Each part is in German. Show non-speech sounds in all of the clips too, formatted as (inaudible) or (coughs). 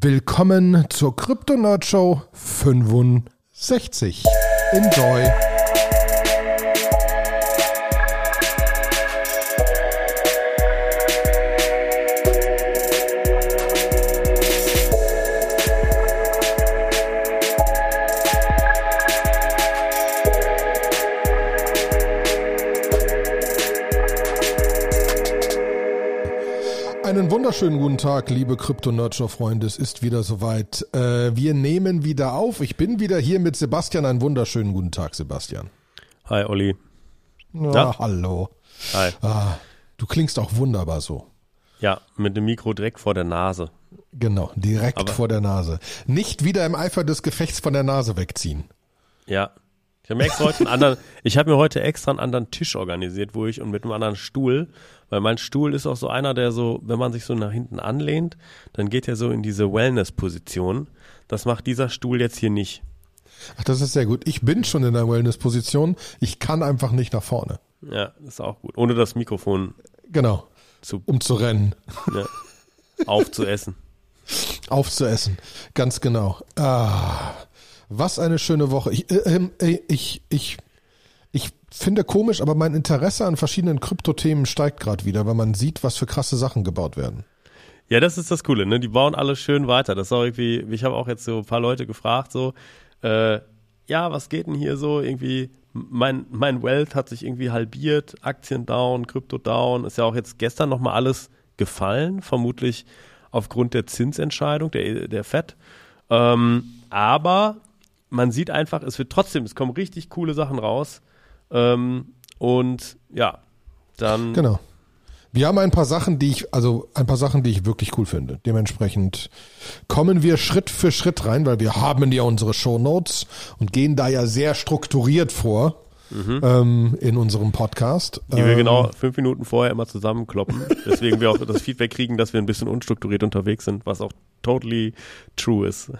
Willkommen zur Crypto Nerd Show 65. Enjoy! Wunderschönen guten Tag, liebe Krypto-Nurture-Freunde. Es ist wieder soweit. Äh, wir nehmen wieder auf. Ich bin wieder hier mit Sebastian. Einen wunderschönen guten Tag, Sebastian. Hi, Olli. Ja, ja. hallo. Hi. Ah, du klingst auch wunderbar so. Ja, mit dem Mikro direkt vor der Nase. Genau, direkt Aber vor der Nase. Nicht wieder im Eifer des Gefechts von der Nase wegziehen. Ja. Ich habe mir extra heute einen anderen, ich habe mir heute extra einen anderen Tisch organisiert, wo ich und mit einem anderen Stuhl weil mein Stuhl ist auch so einer, der so, wenn man sich so nach hinten anlehnt, dann geht er so in diese Wellness-Position. Das macht dieser Stuhl jetzt hier nicht. Ach, das ist sehr gut. Ich bin schon in der Wellness-Position. Ich kann einfach nicht nach vorne. Ja, ist auch gut. Ohne das Mikrofon. Genau. Zu, um zu rennen. Ja. Aufzuessen. (laughs) Aufzuessen. Ganz genau. Ah, was eine schöne Woche. Ich, äh, äh, ich, ich ich finde komisch, aber mein Interesse an verschiedenen Kryptothemen steigt gerade wieder, weil man sieht, was für krasse Sachen gebaut werden. Ja, das ist das Coole, ne? Die bauen alles schön weiter. Das ist auch irgendwie, ich habe auch jetzt so ein paar Leute gefragt, so, äh, ja, was geht denn hier so? Irgendwie, mein, mein Wealth hat sich irgendwie halbiert, Aktien down, Krypto down, ist ja auch jetzt gestern nochmal alles gefallen, vermutlich aufgrund der Zinsentscheidung der, der FED. Ähm, aber man sieht einfach, es wird trotzdem, es kommen richtig coole Sachen raus. Ähm, und ja, dann. Genau. Wir haben ein paar Sachen, die ich, also ein paar Sachen, die ich wirklich cool finde. Dementsprechend kommen wir Schritt für Schritt rein, weil wir haben ja unsere Show Notes und gehen da ja sehr strukturiert vor. Mhm. Ähm, in unserem Podcast. Die wir genau ähm, fünf Minuten vorher immer zusammenkloppen. Deswegen wir auch das Feedback kriegen, dass wir ein bisschen unstrukturiert unterwegs sind, was auch totally true ist.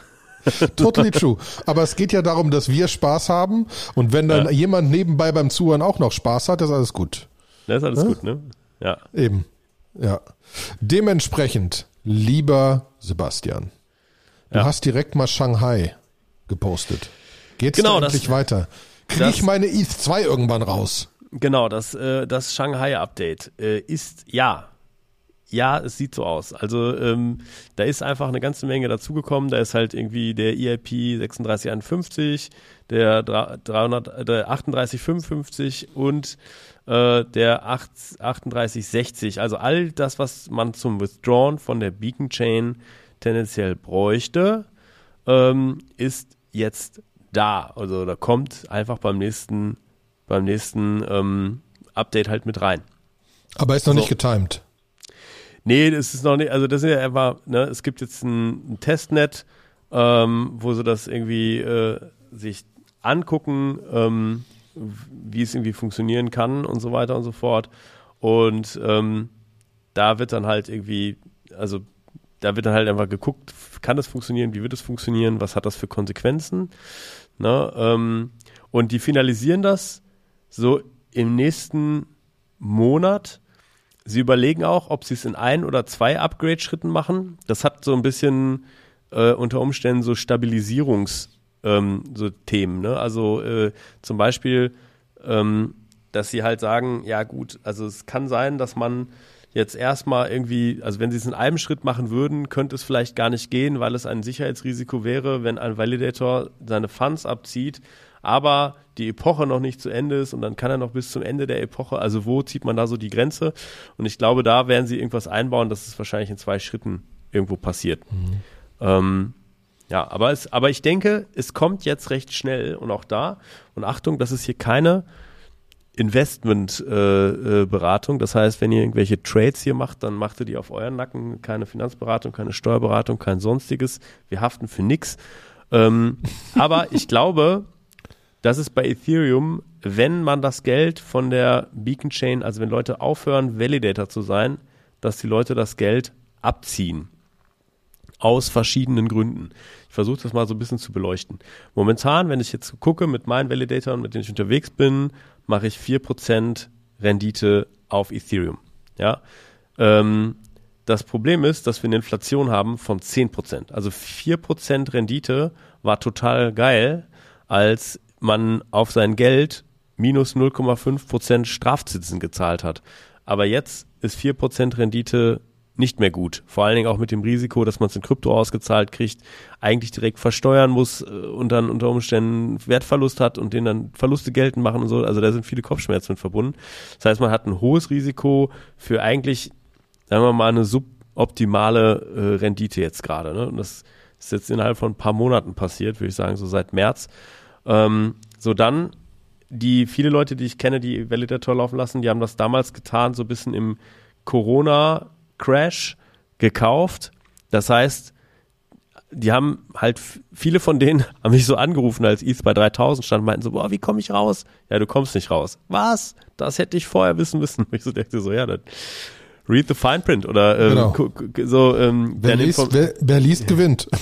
(laughs) totally true. Aber es geht ja darum, dass wir Spaß haben und wenn dann ja. jemand nebenbei beim Zuhören auch noch Spaß hat, ist alles gut. Das ist alles ja? gut, ne? Ja. Eben. Ja. Dementsprechend, lieber Sebastian, du ja. hast direkt mal Shanghai gepostet. Geht's genau, da endlich das, weiter? Kriege ich meine ETH 2 irgendwann raus? Genau, das, äh, das Shanghai-Update äh, ist ja ja, es sieht so aus. Also ähm, da ist einfach eine ganze Menge dazugekommen. Da ist halt irgendwie der EIP 3651, der, 300, der 3855 und äh, der 8, 3860. Also all das, was man zum Withdrawn von der Beacon Chain tendenziell bräuchte, ähm, ist jetzt da. Also da kommt einfach beim nächsten, beim nächsten ähm, Update halt mit rein. Aber ist noch so. nicht getimed. Nee, das ist noch nicht, also das ist ja einfach, ne, es gibt jetzt ein, ein Testnet, ähm, wo sie das irgendwie äh, sich angucken, ähm, wie es irgendwie funktionieren kann und so weiter und so fort. Und ähm, da wird dann halt irgendwie, also da wird dann halt einfach geguckt, kann das funktionieren, wie wird es funktionieren, was hat das für Konsequenzen. Ne? Ähm, und die finalisieren das so im nächsten Monat Sie überlegen auch, ob sie es in ein oder zwei Upgrade-Schritten machen. Das hat so ein bisschen äh, unter Umständen so Stabilisierungs- ähm, so. Ne? Also äh, zum Beispiel, ähm, dass sie halt sagen, ja gut, also es kann sein, dass man jetzt erstmal irgendwie, also wenn sie es in einem Schritt machen würden, könnte es vielleicht gar nicht gehen, weil es ein Sicherheitsrisiko wäre, wenn ein Validator seine Funds abzieht, aber die Epoche noch nicht zu Ende ist und dann kann er noch bis zum Ende der Epoche, also wo zieht man da so die Grenze? Und ich glaube, da werden sie irgendwas einbauen, dass es wahrscheinlich in zwei Schritten irgendwo passiert. Mhm. Ähm, ja, aber, es, aber ich denke, es kommt jetzt recht schnell und auch da. Und Achtung, das ist hier keine Investmentberatung. Äh, äh, das heißt, wenn ihr irgendwelche Trades hier macht, dann macht ihr die auf euren Nacken. Keine Finanzberatung, keine Steuerberatung, kein sonstiges. Wir haften für nichts. Ähm, aber ich glaube, das ist bei Ethereum, wenn man das Geld von der Beacon Chain, also wenn Leute aufhören, Validator zu sein, dass die Leute das Geld abziehen. Aus verschiedenen Gründen. Ich versuche das mal so ein bisschen zu beleuchten. Momentan, wenn ich jetzt gucke mit meinen Validatoren, mit denen ich unterwegs bin, mache ich 4% Rendite auf Ethereum. Ja. Ähm, das Problem ist, dass wir eine Inflation haben von 10%. Also 4% Rendite war total geil, als man auf sein Geld minus 0,5% Strafzinsen gezahlt hat. Aber jetzt ist 4% Rendite nicht mehr gut. Vor allen Dingen auch mit dem Risiko, dass man es in Krypto ausgezahlt kriegt, eigentlich direkt versteuern muss äh, und dann unter Umständen Wertverlust hat und den dann Verluste geltend machen und so. Also da sind viele Kopfschmerzen mit verbunden. Das heißt, man hat ein hohes Risiko für eigentlich, sagen wir mal, eine suboptimale äh, Rendite jetzt gerade. Ne? Und das ist jetzt innerhalb von ein paar Monaten passiert, würde ich sagen, so seit März. Ähm, so dann die viele Leute, die ich kenne, die Validator laufen lassen, die haben das damals getan, so ein bisschen im Corona Crash gekauft. Das heißt, die haben halt, viele von denen (laughs) haben mich so angerufen, als ETH bei 3000 stand, meinten so, boah, wie komme ich raus? Ja, du kommst nicht raus. Was? Das hätte ich vorher wissen müssen. (laughs) Ich so dachte so, ja, dann read the fine print oder ähm, Genau. so, ähm, Wer liest, wer, wer liest gewinnt. (laughs)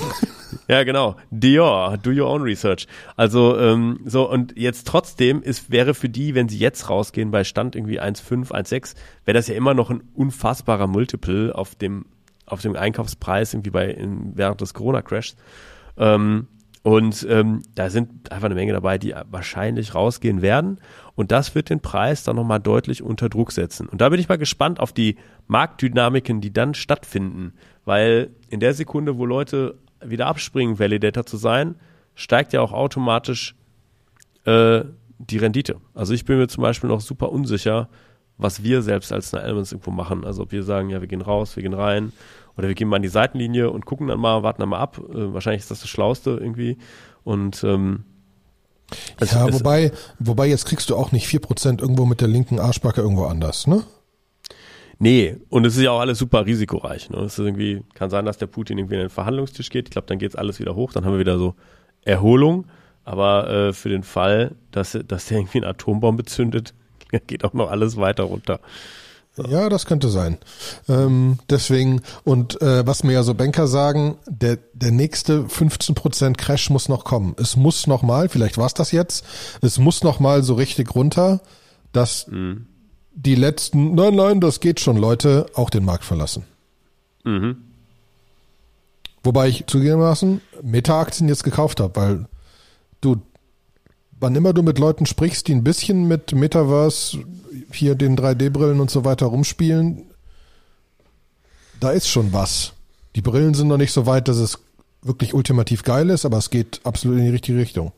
ja, genau. Dior, do your own research. Also ähm, so und jetzt trotzdem ist wäre für die, wenn sie jetzt rausgehen bei Stand irgendwie 1,5, 1,6, wäre das ja immer noch ein unfassbarer Multiple auf dem auf dem Einkaufspreis irgendwie bei in, während des Corona Crashs. Ähm, und ähm, da sind einfach eine Menge dabei, die wahrscheinlich rausgehen werden. Und das wird den Preis dann nochmal deutlich unter Druck setzen. Und da bin ich mal gespannt auf die Marktdynamiken, die dann stattfinden. Weil in der Sekunde, wo Leute wieder abspringen, Validator zu sein, steigt ja auch automatisch äh, die Rendite. Also ich bin mir zum Beispiel noch super unsicher, was wir selbst als eine Elements irgendwo machen. Also ob wir sagen, ja, wir gehen raus, wir gehen rein oder wir gehen mal an die Seitenlinie und gucken dann mal, warten dann mal ab. Äh, wahrscheinlich ist das das Schlauste irgendwie. Und ähm, ja, es- wobei, wobei jetzt kriegst du auch nicht 4% irgendwo mit der linken Arschbacke irgendwo anders, ne? Nee, und es ist ja auch alles super risikoreich. Ne? Es ist irgendwie, kann sein, dass der Putin irgendwie in den Verhandlungstisch geht. Ich glaube, dann geht's alles wieder hoch. Dann haben wir wieder so Erholung. Aber äh, für den Fall, dass, dass der irgendwie eine Atombombe zündet, (laughs) geht auch noch alles weiter runter. Ja, das könnte sein. Ähm, deswegen, und äh, was mir ja so Banker sagen, der, der nächste 15% Crash muss noch kommen. Es muss noch mal, vielleicht war es das jetzt, es muss noch mal so richtig runter, dass die letzten, nein, nein, das geht schon, Leute, auch den Markt verlassen. Mhm. Wobei ich zugegebenermaßen Meta-Aktien jetzt gekauft habe, weil du, wann immer du mit Leuten sprichst, die ein bisschen mit Metaverse, hier den 3D-Brillen und so weiter rumspielen, da ist schon was. Die Brillen sind noch nicht so weit, dass es wirklich ultimativ geil ist, aber es geht absolut in die richtige Richtung.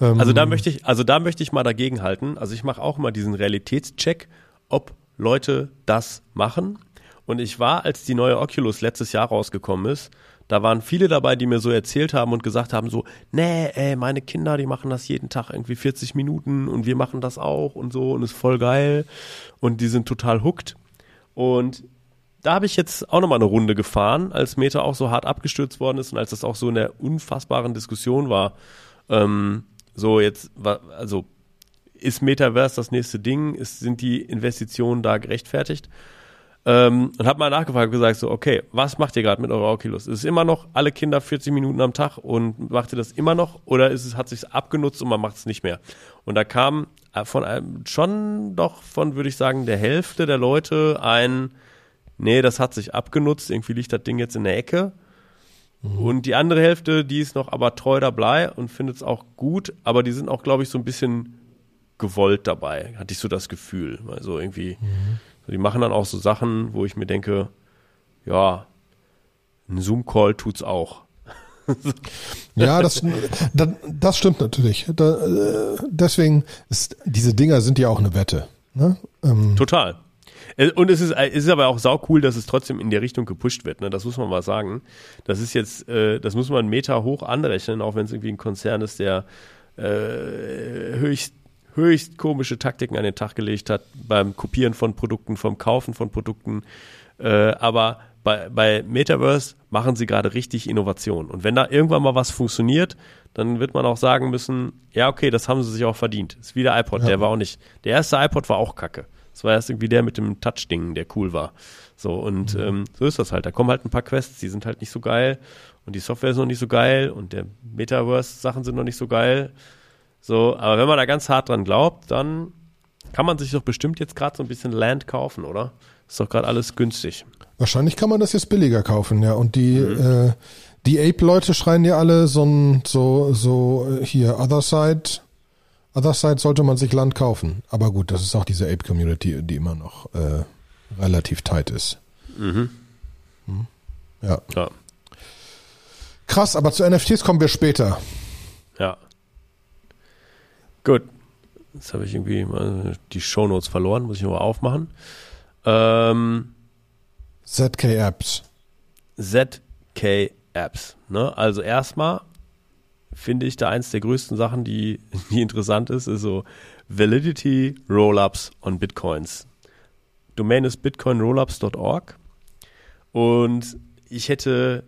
Ähm, Also da möchte ich, also da möchte ich mal dagegen halten. Also ich mache auch mal diesen Realitätscheck, ob Leute das machen. Und ich war, als die neue Oculus letztes Jahr rausgekommen ist, da waren viele dabei, die mir so erzählt haben und gesagt haben so, nee, ey, meine Kinder, die machen das jeden Tag irgendwie 40 Minuten und wir machen das auch und so und ist voll geil und die sind total hooked. Und da habe ich jetzt auch nochmal eine Runde gefahren, als Meta auch so hart abgestürzt worden ist und als das auch so in der unfassbaren Diskussion war. Ähm, so jetzt, also ist Metaverse das nächste Ding? Ist, sind die Investitionen da gerechtfertigt? Ähm, und habe mal nachgefragt und gesagt, so, okay, was macht ihr gerade mit eurer Oculus? Ist es immer noch alle Kinder 40 Minuten am Tag und macht ihr das immer noch oder ist es, hat sich abgenutzt und man macht es nicht mehr? Und da kam äh, von einem, schon doch von, würde ich sagen, der Hälfte der Leute ein, nee, das hat sich abgenutzt, irgendwie liegt das Ding jetzt in der Ecke. Und die andere Hälfte, die ist noch aber treu dabei und findet es auch gut, aber die sind auch, glaube ich, so ein bisschen gewollt dabei, hatte ich so das Gefühl. Also irgendwie, so, die machen dann auch so Sachen, wo ich mir denke, ja, ein Zoom-Call tut's auch. (laughs) Ja, das, das, das stimmt natürlich. Da, äh, deswegen ist, diese Dinger sind ja auch eine Wette. Ne? Ähm, Total. Äh, Und es ist, es ist aber auch sau cool, dass es trotzdem in der Richtung gepusht wird. Ne? Das muss man mal sagen. Das ist jetzt, äh, das muss man Meta hoch anrechnen, auch wenn es irgendwie ein Konzern ist, der äh, höchst, höchst komische Taktiken an den Tag gelegt hat beim Kopieren von Produkten, vom Kaufen von Produkten. Äh, aber bei, bei Metaverse machen sie gerade richtig Innovation. Und wenn da irgendwann mal was funktioniert, dann wird man auch sagen müssen, ja, okay, das haben sie sich auch verdient. Ist wie der iPod, Ja. der war auch nicht. Der erste iPod war auch kacke. Das war erst irgendwie der mit dem Touch-Ding, der cool war. So, und ähm, so ist das halt. Da kommen halt ein paar Quests, die sind halt nicht so geil und die Software ist noch nicht so geil und der Metaverse-Sachen sind noch nicht so geil. So, aber wenn man da ganz hart dran glaubt, dann kann man sich doch bestimmt jetzt gerade so ein bisschen Land kaufen, oder? Ist doch gerade alles günstig. Wahrscheinlich kann man das jetzt billiger kaufen, ja. Und die, mhm. äh, die Ape-Leute schreien ja alle so so, so äh, hier, Other Side. Other Side sollte man sich Land kaufen. Aber gut, das ist auch diese Ape-Community, die immer noch äh, relativ tight ist. Mhm. Hm? Ja. ja. Krass, aber zu NFTs kommen wir später. Ja. Gut. Jetzt habe ich irgendwie die Shownotes verloren, muss ich nochmal aufmachen. Ähm, ZK Apps. ZK Apps. Ne? Also erstmal finde ich da eins der größten Sachen, die, (laughs) die interessant ist, ist so Validity Rollups on Bitcoins. Domain ist bitcoinrollups.org und ich hätte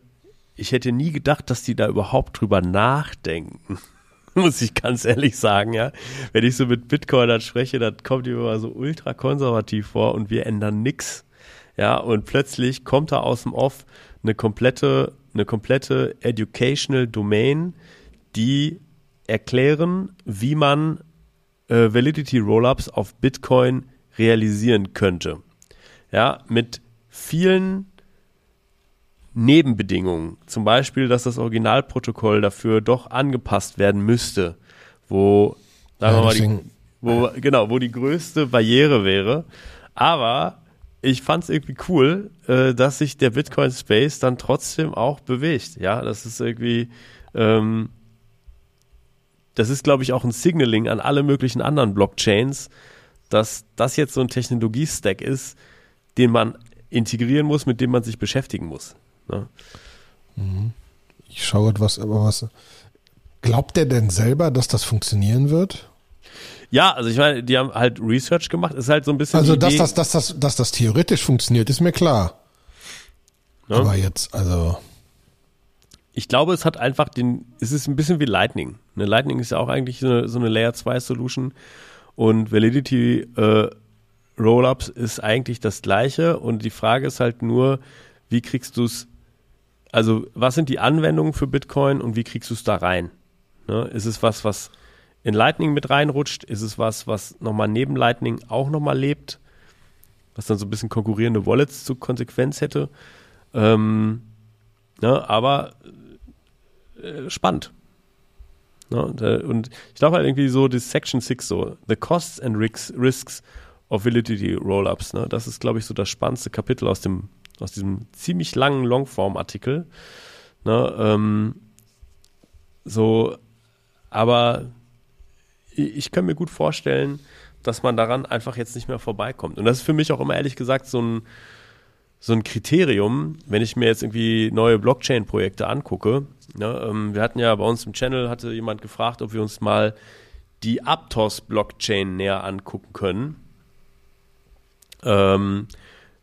ich hätte nie gedacht, dass die da überhaupt drüber nachdenken. (laughs) Muss ich ganz ehrlich sagen, ja. Wenn ich so mit Bitcoinern spreche, dann kommt die immer so ultra konservativ vor und wir ändern nix. Ja, und plötzlich kommt da aus dem Off eine komplette, eine komplette educational Domain, die erklären, wie man äh, Validity Rollups auf Bitcoin realisieren könnte. Ja, mit vielen Nebenbedingungen. Zum Beispiel, dass das Originalprotokoll dafür doch angepasst werden müsste, wo, sagen wir mal, die, wo, genau, wo die größte Barriere wäre. Aber ich fand es irgendwie cool, äh, dass sich der Bitcoin Space dann trotzdem auch bewegt. Ja, das ist irgendwie, ähm, das ist, glaube ich, auch ein Signaling an alle möglichen anderen Blockchains, dass das jetzt so ein Technologie-Stack ist, den man integrieren muss, mit dem man sich beschäftigen muss. Ne? Mhm. Ich schaue etwas, aber was. Glaubt er denn selber, dass das funktionieren wird? Ja, also ich meine, die haben halt Research gemacht. Ist halt so ein bisschen. Also, dass das, dass das, dass das theoretisch funktioniert, ist mir klar. Ja. Aber jetzt, also. Ich glaube, es hat einfach den, es ist ein bisschen wie Lightning. Eine Lightning ist ja auch eigentlich so eine, so eine Layer 2 Solution und Validity äh, Rollups ist eigentlich das gleiche und die Frage ist halt nur, wie kriegst du es also was sind die Anwendungen für Bitcoin und wie kriegst du es da rein? Ne? Ist es was, was in Lightning mit reinrutscht? Ist es was, was nochmal neben Lightning auch nochmal lebt? Was dann so ein bisschen konkurrierende Wallets zur Konsequenz hätte? Ähm, ne? Aber äh, spannend. Ne? Und, äh, und, ich glaube halt irgendwie so das Section 6 so, The Costs and Risks of Validity Rollups. Ne? Das ist, glaube ich, so das spannendste Kapitel aus dem aus diesem ziemlich langen Longform-Artikel. Ne, ähm, so, aber ich, ich kann mir gut vorstellen, dass man daran einfach jetzt nicht mehr vorbeikommt. Und das ist für mich auch immer ehrlich gesagt so ein, so ein Kriterium, wenn ich mir jetzt irgendwie neue Blockchain-Projekte angucke. Ne, ähm, wir hatten ja bei uns im Channel, hatte jemand gefragt, ob wir uns mal die Aptos-Blockchain näher angucken können. Ähm,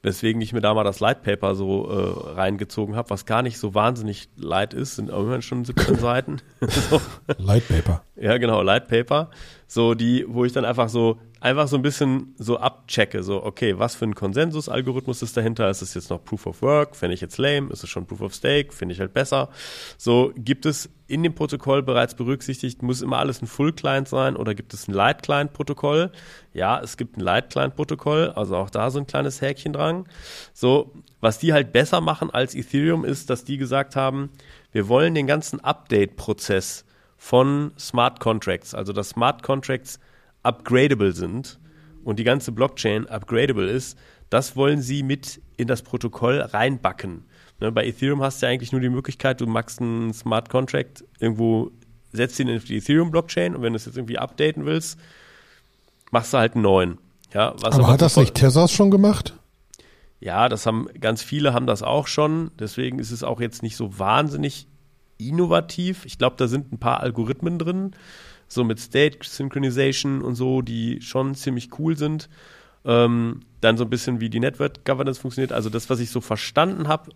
weswegen ich mir da mal das Light Paper so äh, reingezogen habe, was gar nicht so wahnsinnig light ist, sind immerhin schon 17 (coughs) Seiten. so. Light Paper. Ja, genau, Light Paper. So die, wo ich dann einfach so einfach so ein bisschen so abchecke, so, okay, was für ein Konsensus-Algorithmus ist dahinter? Ist es jetzt noch Proof of Work? Fände ich jetzt lame? Ist es schon Proof of Stake? Finde ich halt besser. So, gibt es in dem Protokoll bereits berücksichtigt, muss immer alles ein Full-Client sein oder gibt es ein Light-Client-Protokoll? Ja, es gibt ein Light-Client-Protokoll, also auch da so ein kleines Häkchen dran. So, was die halt besser machen als Ethereum ist, dass die gesagt haben, wir wollen den ganzen Update-Prozess von Smart Contracts, also dass Smart Contracts upgradable sind und die ganze Blockchain upgradable ist, das wollen sie mit in das Protokoll reinbacken. Ne, bei Ethereum hast du ja eigentlich nur die Möglichkeit, du machst einen Smart Contract irgendwo, setzt ihn in die Ethereum-Blockchain und wenn du es jetzt irgendwie updaten willst, machst du halt einen neuen. Ja, aber, aber hat das nicht Tezos schon gemacht? Ja, das haben ganz viele haben das auch schon. Deswegen ist es auch jetzt nicht so wahnsinnig innovativ. Ich glaube, da sind ein paar Algorithmen drin, so mit State Synchronization und so, die schon ziemlich cool sind. Ähm, dann so ein bisschen wie die Network Governance funktioniert. Also das, was ich so verstanden habe,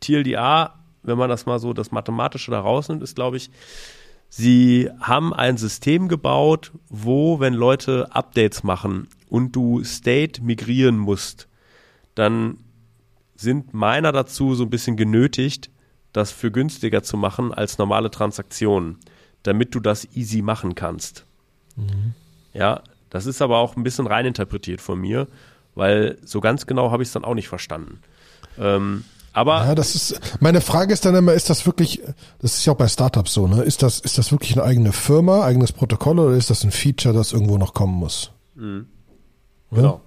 TLDA, wenn man das mal so das Mathematische da rausnimmt, ist, glaube ich, sie haben ein System gebaut, wo, wenn Leute Updates machen und du State migrieren musst, dann sind meiner dazu so ein bisschen genötigt, das für günstiger zu machen als normale Transaktionen damit du das easy machen kannst. Mhm. Ja, das ist aber auch ein bisschen reininterpretiert von mir, weil so ganz genau habe ich es dann auch nicht verstanden. Ähm, aber Ja, das ist, meine Frage ist dann immer, ist das wirklich, das ist ja auch bei Startups so, ne? Ist das, ist das wirklich eine eigene Firma, eigenes Protokoll oder ist das ein Feature, das irgendwo noch kommen muss? Genau.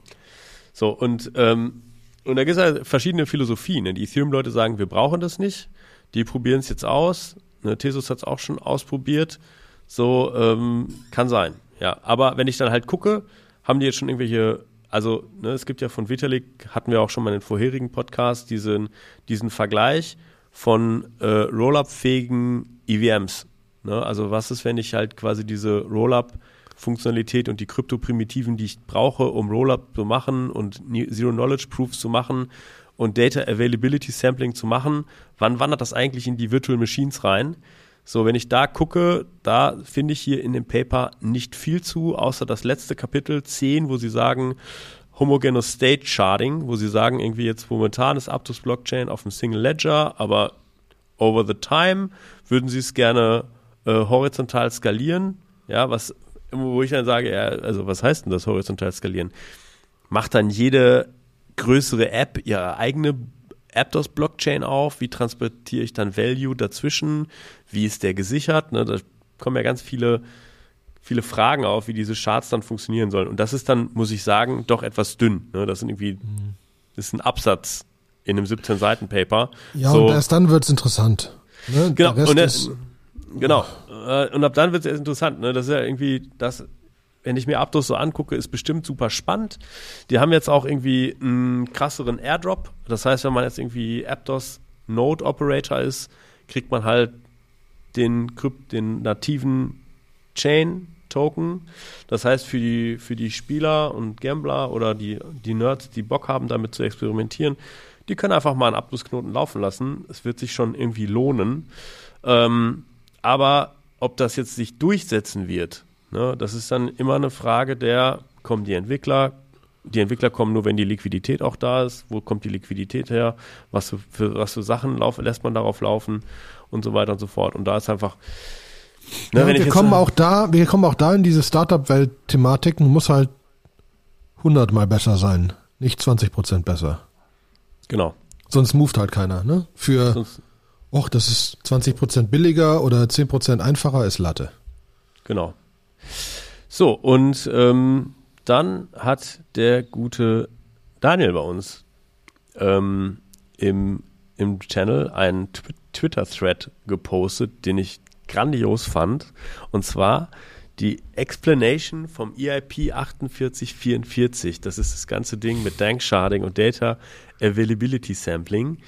So, und, ähm, und da gibt es ja verschiedene Philosophien. Ne? Die Ethereum-Leute sagen, wir brauchen das nicht. Die probieren es jetzt aus. Ne? Tesos hat es auch schon ausprobiert. So, ähm, kann sein. Ja, aber wenn ich dann halt gucke, haben die jetzt schon irgendwelche, also ne, es gibt ja von Vitalik, hatten wir auch schon mal in den vorherigen Podcast, diesen, diesen Vergleich von äh, Rollup-fähigen EVMs. Ne? Also was ist, wenn ich halt quasi diese Rollup Funktionalität und die Krypto-Primitiven, die ich brauche, um Rollup zu machen und Zero-Knowledge-Proofs zu machen und Data Availability Sampling zu machen, wann wandert das eigentlich in die Virtual Machines rein? So, wenn ich da gucke, da finde ich hier in dem Paper nicht viel zu, außer das letzte Kapitel 10, wo sie sagen, Homogeneous State Sharding, wo sie sagen, irgendwie jetzt momentan ist Aptos Blockchain auf dem Single Ledger, aber over the time würden sie es gerne äh, horizontal skalieren. Ja, was, wo ich dann sage, ja, also was heißt denn das horizontal skalieren? Macht dann jede größere App ihre eigene Aptos-Blockchain auf? Wie transportiere ich dann Value dazwischen? Wie ist der gesichert? Ne, da kommen ja ganz viele, viele Fragen auf, wie diese Charts dann funktionieren sollen. Und das ist dann, muss ich sagen, doch etwas dünn. Ne? Das sind irgendwie, das ist ein Absatz in einem 17-Seiten-Paper. Ja, so, und erst dann wird's interessant. Ne? Genau, und der- ist, Genau. Äh, Und ab dann wird es erst interessant. Ne? Das ist ja irgendwie, das, wenn ich mir Aptos so angucke, ist bestimmt super spannend. Die haben jetzt auch irgendwie einen krasseren Airdrop. Das heißt, wenn man jetzt irgendwie Aptos Node Operator ist, kriegt man halt den, den nativen Chain Token. Das heißt, für die, für die Spieler und Gambler oder die, die Nerds, die Bock haben, damit zu experimentieren, die können einfach mal einen Abschlussknoten laufen lassen. Es wird sich schon irgendwie lohnen. Ähm, aber ob das jetzt sich durchsetzen wird, ne, das ist dann immer eine Frage der, kommen die Entwickler, die Entwickler kommen nur, wenn die Liquidität auch da ist. Wo kommt die Liquidität her? Was für, für, was für Sachen laufen, lässt man darauf laufen und so weiter und so fort. Und da ist einfach. Ne, ja, wir kommen auch da, wir kommen auch da in diese Startup-Welt-Thematiken, muss halt 100 mal besser sein, nicht 20 Prozent besser. Genau. Sonst moved halt keiner, ne? Für, Sonst, och, das ist 20 Prozent billiger oder 10 Prozent einfacher, ist Latte. Genau. So, und ähm, dann hat der gute Daniel bei uns ähm, im, im Channel einen Tw Twitter-Thread gepostet, den ich grandios fand. Und zwar die Explanation vom EIP 4844. Das ist das ganze Ding mit Dank Sharding und Data Availability Sampling.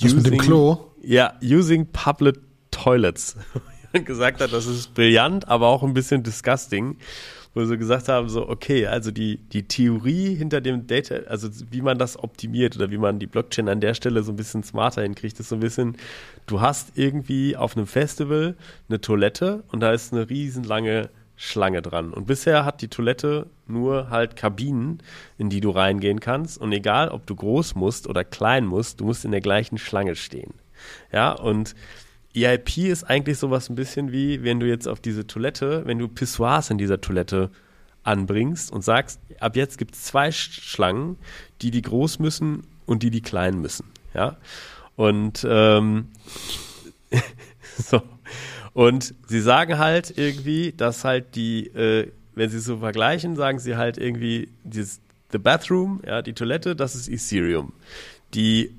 Das mit dem Klo? Ja, using public toilets. (laughs) (laughs) gesagt hat, das ist brillant, aber auch ein bisschen disgusting. Wo sie gesagt haben, so, okay, also die, die Theorie hinter dem Data, also wie man das optimiert oder wie man die Blockchain an der Stelle so ein bisschen smarter hinkriegt, ist so ein bisschen, du hast irgendwie auf einem Festival eine Toilette und da ist eine riesenlange Schlange dran. Und bisher hat die Toilette nur halt Kabinen, in die du reingehen kannst. Und egal, ob du groß musst oder klein musst, du musst in der gleichen Schlange stehen. Ja, und EIP ist eigentlich sowas ein bisschen wie, wenn du jetzt auf diese Toilette, wenn du Pissoirs in dieser Toilette anbringst und sagst, ab jetzt gibt es zwei Sch- Schlangen, die die groß müssen und die die klein müssen. Ja, und ähm, (laughs) so. Und sie sagen halt irgendwie, dass halt die, äh, wenn sie es so vergleichen, sagen sie halt irgendwie, dieses, the bathroom, ja, die Toilette, das ist Ethereum. Die,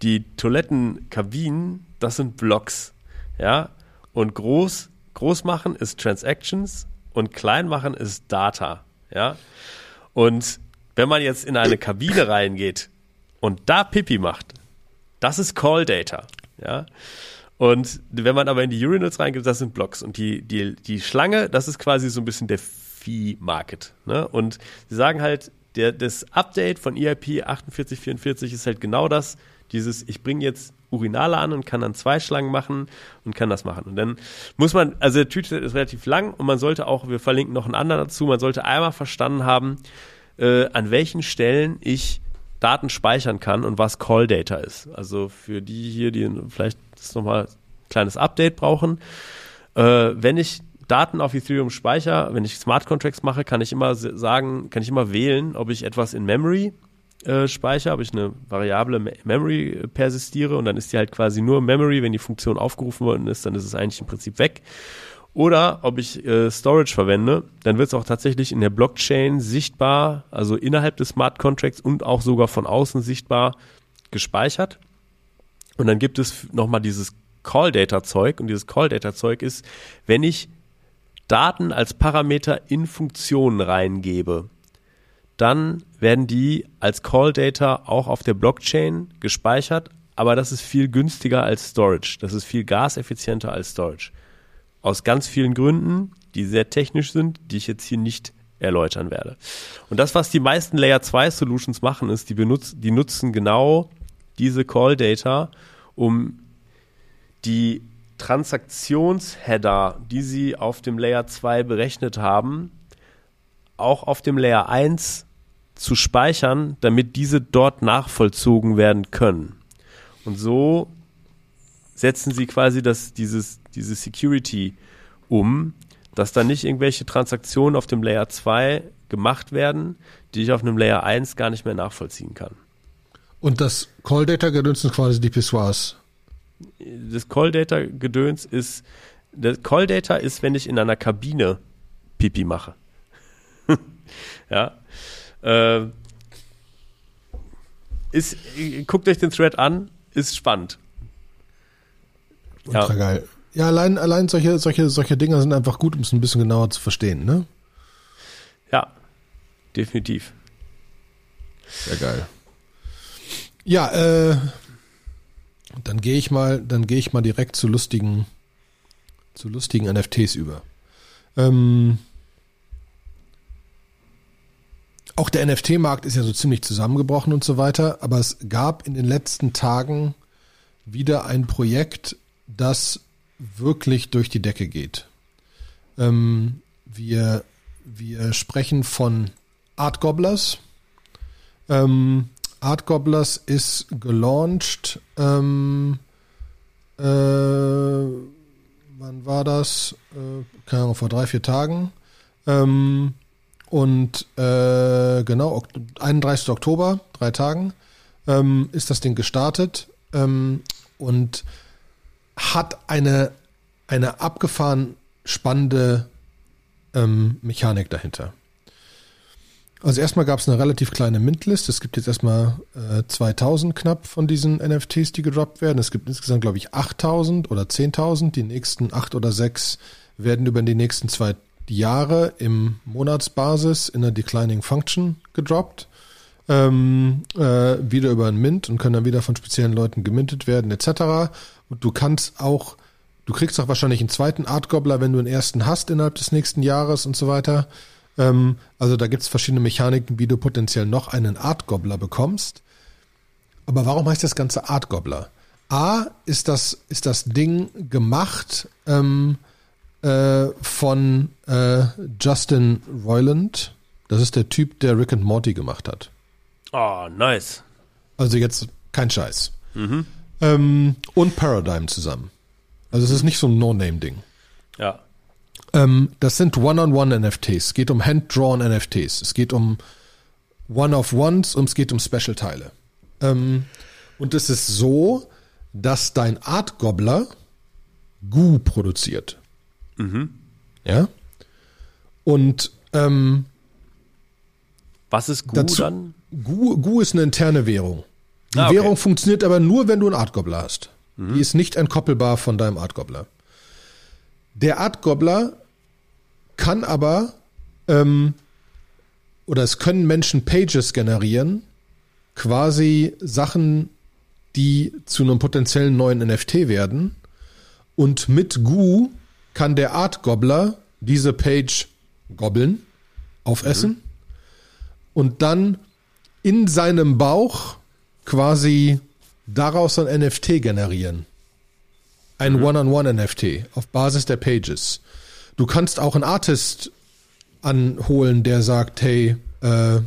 die Toilettenkabinen, das sind Blocks, ja. Und groß, groß machen ist Transactions und klein machen ist Data, ja. Und wenn man jetzt in eine Kabine reingeht und da Pipi macht, das ist Call Data, ja. Und wenn man aber in die Urinals reingeht, das sind Blocks. Und die, die, die Schlange, das ist quasi so ein bisschen der Fee-Market. Ne? Und sie sagen halt, der, das Update von EIP 4844 ist halt genau das, dieses, ich bringe jetzt Urinale an und kann dann zwei Schlangen machen und kann das machen. Und dann muss man, also der Tweet ist relativ lang und man sollte auch, wir verlinken noch einen anderen dazu, man sollte einmal verstanden haben, äh, an welchen Stellen ich Daten speichern kann und was Call Data ist. Also für die hier, die vielleicht nochmal ein kleines Update brauchen. Äh, wenn ich Daten auf Ethereum speichere, wenn ich Smart Contracts mache, kann ich immer sagen, kann ich immer wählen, ob ich etwas in Memory äh, speichere, ob ich eine variable Memory persistiere und dann ist die halt quasi nur Memory, wenn die Funktion aufgerufen worden ist, dann ist es eigentlich im Prinzip weg. Oder ob ich äh, Storage verwende, dann wird es auch tatsächlich in der Blockchain sichtbar, also innerhalb des Smart Contracts und auch sogar von außen sichtbar gespeichert. Und dann gibt es nochmal dieses Call Data Zeug und dieses Call Data Zeug ist, wenn ich Daten als Parameter in Funktionen reingebe, dann werden die als Call Data auch auf der Blockchain gespeichert, aber das ist viel günstiger als Storage. Das ist viel gaseffizienter als Storage. Aus ganz vielen Gründen, die sehr technisch sind, die ich jetzt hier nicht erläutern werde. Und das, was die meisten Layer 2 Solutions machen, ist, die benutzen, die nutzen genau diese Call Data, um die Transaktionsheader, die sie auf dem Layer 2 berechnet haben, auch auf dem Layer 1 zu speichern, damit diese dort nachvollzogen werden können. Und so setzen sie quasi das, dieses, diese Security um, dass da nicht irgendwelche Transaktionen auf dem Layer 2 gemacht werden, die ich auf einem Layer 1 gar nicht mehr nachvollziehen kann. Und das Call Data Gedöns sind quasi die Pissoirs. Das Call Data Gedöns ist, das Call Data ist, wenn ich in einer Kabine Pipi mache. (laughs) ja. Äh, ist, guckt euch den Thread an, ist spannend. Ultra ja. geil. Ja, allein, allein solche, solche, solche Dinger sind einfach gut, um es ein bisschen genauer zu verstehen, ne? Ja, definitiv. Sehr geil. Ja, äh, dann gehe ich mal, dann gehe ich mal direkt zu lustigen, zu lustigen NFTs über. Ähm, auch der NFT-Markt ist ja so ziemlich zusammengebrochen und so weiter, aber es gab in den letzten Tagen wieder ein Projekt, das wirklich durch die Decke geht. Ähm, wir, wir sprechen von Art Gobblers. Ähm, Art Gobblers ist gelauncht. Ähm, äh, wann war das? Äh, keine Ahnung, vor drei, vier Tagen. Ähm, und äh, genau, 31. Oktober, drei Tagen, ähm, ist das Ding gestartet. Ähm, und hat eine, eine abgefahren spannende ähm, Mechanik dahinter. Also erstmal gab es eine relativ kleine Mintlist. Es gibt jetzt erstmal äh, 2000 knapp von diesen NFTs, die gedroppt werden. Es gibt insgesamt, glaube ich, 8000 oder 10.000. Die nächsten acht oder sechs werden über die nächsten zwei Jahre im Monatsbasis in der Declining Function gedroppt. Ähm, äh, wieder über ein Mint und können dann wieder von speziellen Leuten gemintet werden, etc. Und du kannst auch, du kriegst auch wahrscheinlich einen zweiten Art Gobbler, wenn du einen ersten hast innerhalb des nächsten Jahres und so weiter. Ähm, also da gibt es verschiedene Mechaniken, wie du potenziell noch einen Art Gobbler bekommst. Aber warum heißt das Ganze Art Gobbler? A, ist das, ist das Ding gemacht ähm, äh, von äh, Justin Roiland. Das ist der Typ, der Rick and Morty gemacht hat. Oh, nice. Also jetzt kein Scheiß. Mhm ähm, und Paradigm zusammen. Also es ist nicht so ein No-Name-Ding. Ja. Ähm, das sind One-on-One-NFTs. Es geht um Hand-Drawn NFTs. Es geht um One-of-Ones und es geht um Special-Teile. Ähm, und es ist so, dass dein Art Gobbler Goo produziert. Mhm. Ja. Und ähm, was ist Goo dazu, dann? Goo, Goo ist eine interne Währung. Die ah, okay. Währung funktioniert aber nur, wenn du einen Artgobbler hast. Mhm. Die ist nicht entkoppelbar von deinem Artgobbler. Der Artgobbler kann aber, ähm, oder es können Menschen Pages generieren, quasi Sachen, die zu einem potenziellen neuen NFT werden. Und mit Goo kann der Artgobbler diese Page gobbeln, aufessen mhm. und dann in seinem Bauch quasi daraus ein NFT generieren. Ein mhm. One-on-One-NFT auf Basis der Pages. Du kannst auch einen Artist anholen, der sagt, hey, äh,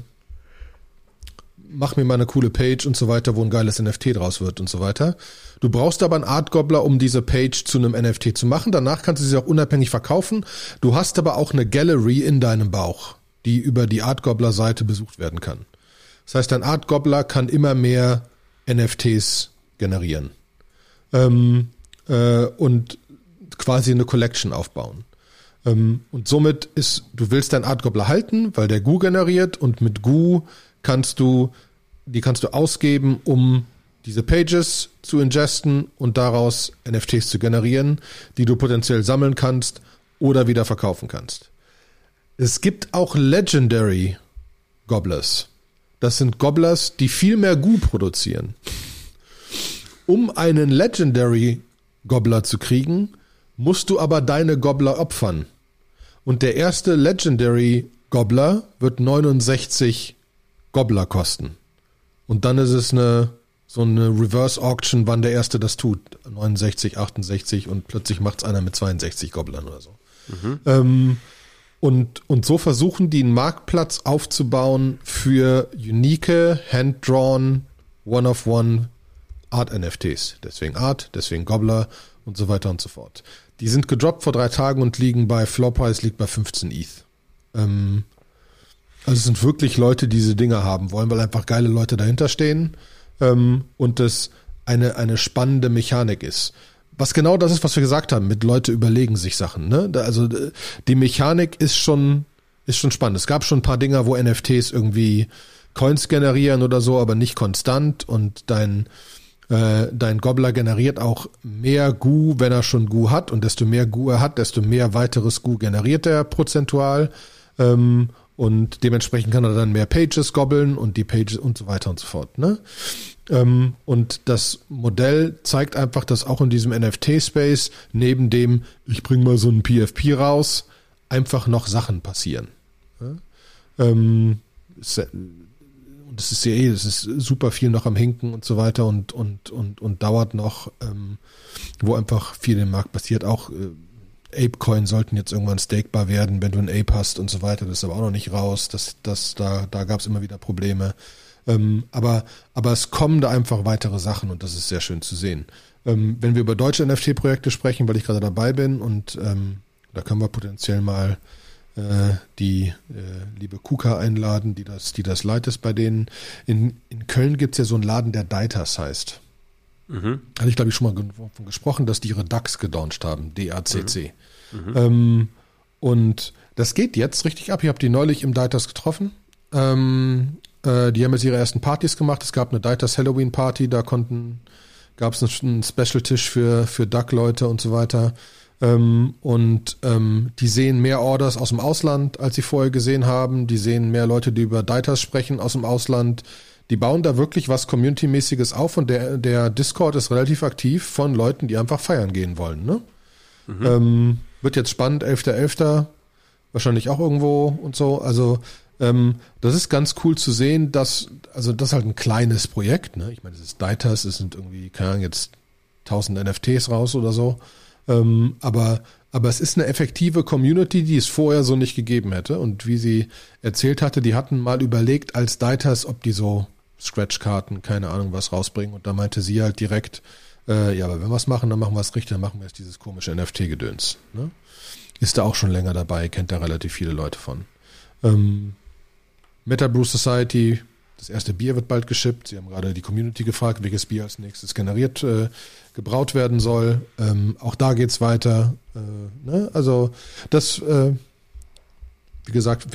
mach mir mal eine coole Page und so weiter, wo ein geiles NFT draus wird und so weiter. Du brauchst aber einen Art Gobbler, um diese Page zu einem NFT zu machen. Danach kannst du sie auch unabhängig verkaufen. Du hast aber auch eine Gallery in deinem Bauch, die über die Art Gobbler Seite besucht werden kann. Das heißt, ein Art Gobbler kann immer mehr NFTs generieren ähm, äh, und quasi eine Collection aufbauen. Ähm, und somit ist, du willst dein Art Gobbler halten, weil der Gu generiert und mit Gu kannst du, die kannst du ausgeben, um diese Pages zu ingesten und daraus NFTs zu generieren, die du potenziell sammeln kannst oder wieder verkaufen kannst. Es gibt auch Legendary Gobblers. Das sind Gobblers, die viel mehr Gu produzieren. Um einen Legendary Gobbler zu kriegen, musst du aber deine Gobbler opfern. Und der erste Legendary Gobbler wird 69 Gobbler kosten. Und dann ist es eine so eine Reverse Auction, wann der erste das tut. 69, 68 und plötzlich macht es einer mit 62 Gobblern oder so. Mhm. Ähm, und, und so versuchen die einen Marktplatz aufzubauen für unique, hand-drawn, one-of-one Art-NFTs. Deswegen Art, deswegen Gobbler und so weiter und so fort. Die sind gedroppt vor drei Tagen und liegen bei Floorprice liegt bei 15 ETH. Ähm, also es sind wirklich Leute, die diese Dinge haben wollen, weil einfach geile Leute dahinter stehen ähm, und das eine, eine spannende Mechanik ist. Was genau das ist, was wir gesagt haben, mit Leute überlegen sich Sachen. Ne? Also die Mechanik ist schon, ist schon spannend. Es gab schon ein paar Dinger, wo NFTs irgendwie Coins generieren oder so, aber nicht konstant und dein, äh, dein Gobbler generiert auch mehr Gu, wenn er schon Gu hat und desto mehr Gu er hat, desto mehr weiteres Gu generiert er prozentual. Ähm, und dementsprechend kann er dann mehr Pages gobbeln und die Pages und so weiter und so fort. Ne? Ähm, und das Modell zeigt einfach, dass auch in diesem NFT-Space neben dem, ich bringe mal so ein PFP raus, einfach noch Sachen passieren. Ja? Ähm, und es ist ja eh, es ist super viel noch am Hinken und so weiter und, und, und, und dauert noch, ähm, wo einfach viel im Markt passiert. Auch äh, Apecoin sollten jetzt irgendwann stakebar werden, wenn du ein Ape hast und so weiter. Das ist aber auch noch nicht raus. Das, das, da, da gab es immer wieder Probleme. Ähm, aber, aber es kommen da einfach weitere Sachen und das ist sehr schön zu sehen. Ähm, wenn wir über deutsche NFT-Projekte sprechen, weil ich gerade dabei bin und ähm, da können wir potenziell mal äh, die äh, liebe Kuka einladen, die das, die das leitet bei denen. In, in Köln gibt's ja so einen Laden, der Deitas heißt. Mhm. Hatte ich, glaube ich, schon mal davon gesprochen, dass die ihre DAX gelauncht haben, DACC. Mhm. Mhm. Ähm, und das geht jetzt richtig ab. Ich habe die neulich im Deitas getroffen. Ähm, äh, die haben jetzt ihre ersten Partys gemacht. Es gab eine Deitas Halloween Party, da konnten, gab es einen Special-Tisch für, für Duck-Leute und so weiter. Ähm, und ähm, die sehen mehr Orders aus dem Ausland, als sie vorher gesehen haben. Die sehen mehr Leute, die über Deitas sprechen aus dem Ausland die bauen da wirklich was Community-mäßiges auf und der, der Discord ist relativ aktiv von Leuten, die einfach feiern gehen wollen. Ne? Mhm. Ähm, wird jetzt spannend, 11.11. .11. wahrscheinlich auch irgendwo und so. Also ähm, das ist ganz cool zu sehen, dass, also das ist halt ein kleines Projekt. Ne? Ich meine, es ist Deitas, es sind irgendwie, keine Ahnung, jetzt 1000 NFTs raus oder so. Ähm, aber, aber es ist eine effektive Community, die es vorher so nicht gegeben hätte. Und wie sie erzählt hatte, die hatten mal überlegt als Deitas, ob die so Scratch-Karten, keine Ahnung was rausbringen. Und da meinte sie halt direkt, äh, ja, aber wenn wir es machen, dann machen wir es richtig, dann machen wir jetzt dieses komische NFT-Gedöns. Ne? Ist da auch schon länger dabei, kennt da relativ viele Leute von. Ähm, Meta Brew Society, das erste Bier wird bald geschippt. Sie haben gerade die Community gefragt, welches Bier als nächstes generiert, äh, gebraut werden soll. Ähm, auch da geht's weiter. Äh, ne? Also das, äh, wie gesagt,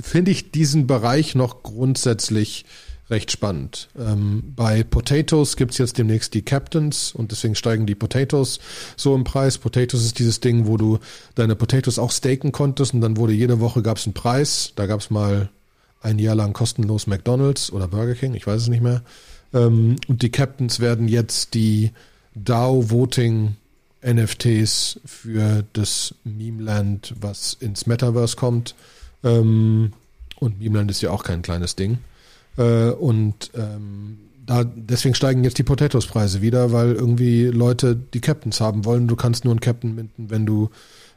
finde ich diesen Bereich noch grundsätzlich recht spannend. Ähm, bei Potatoes gibt's jetzt demnächst die Captains und deswegen steigen die Potatoes so im Preis. Potatoes ist dieses Ding, wo du deine Potatoes auch staken konntest und dann wurde jede Woche gab's einen Preis. Da gab's mal ein Jahr lang kostenlos McDonalds oder Burger King, ich weiß es nicht mehr. Ähm, und die Captains werden jetzt die DAO Voting NFTs für das Memeland, was ins Metaverse kommt. Ähm, und Memeland ist ja auch kein kleines Ding. Äh, und ähm, da, deswegen steigen jetzt die Potatoes-Preise wieder, weil irgendwie Leute die Captains haben wollen. Du kannst nur einen Captain minden, wenn du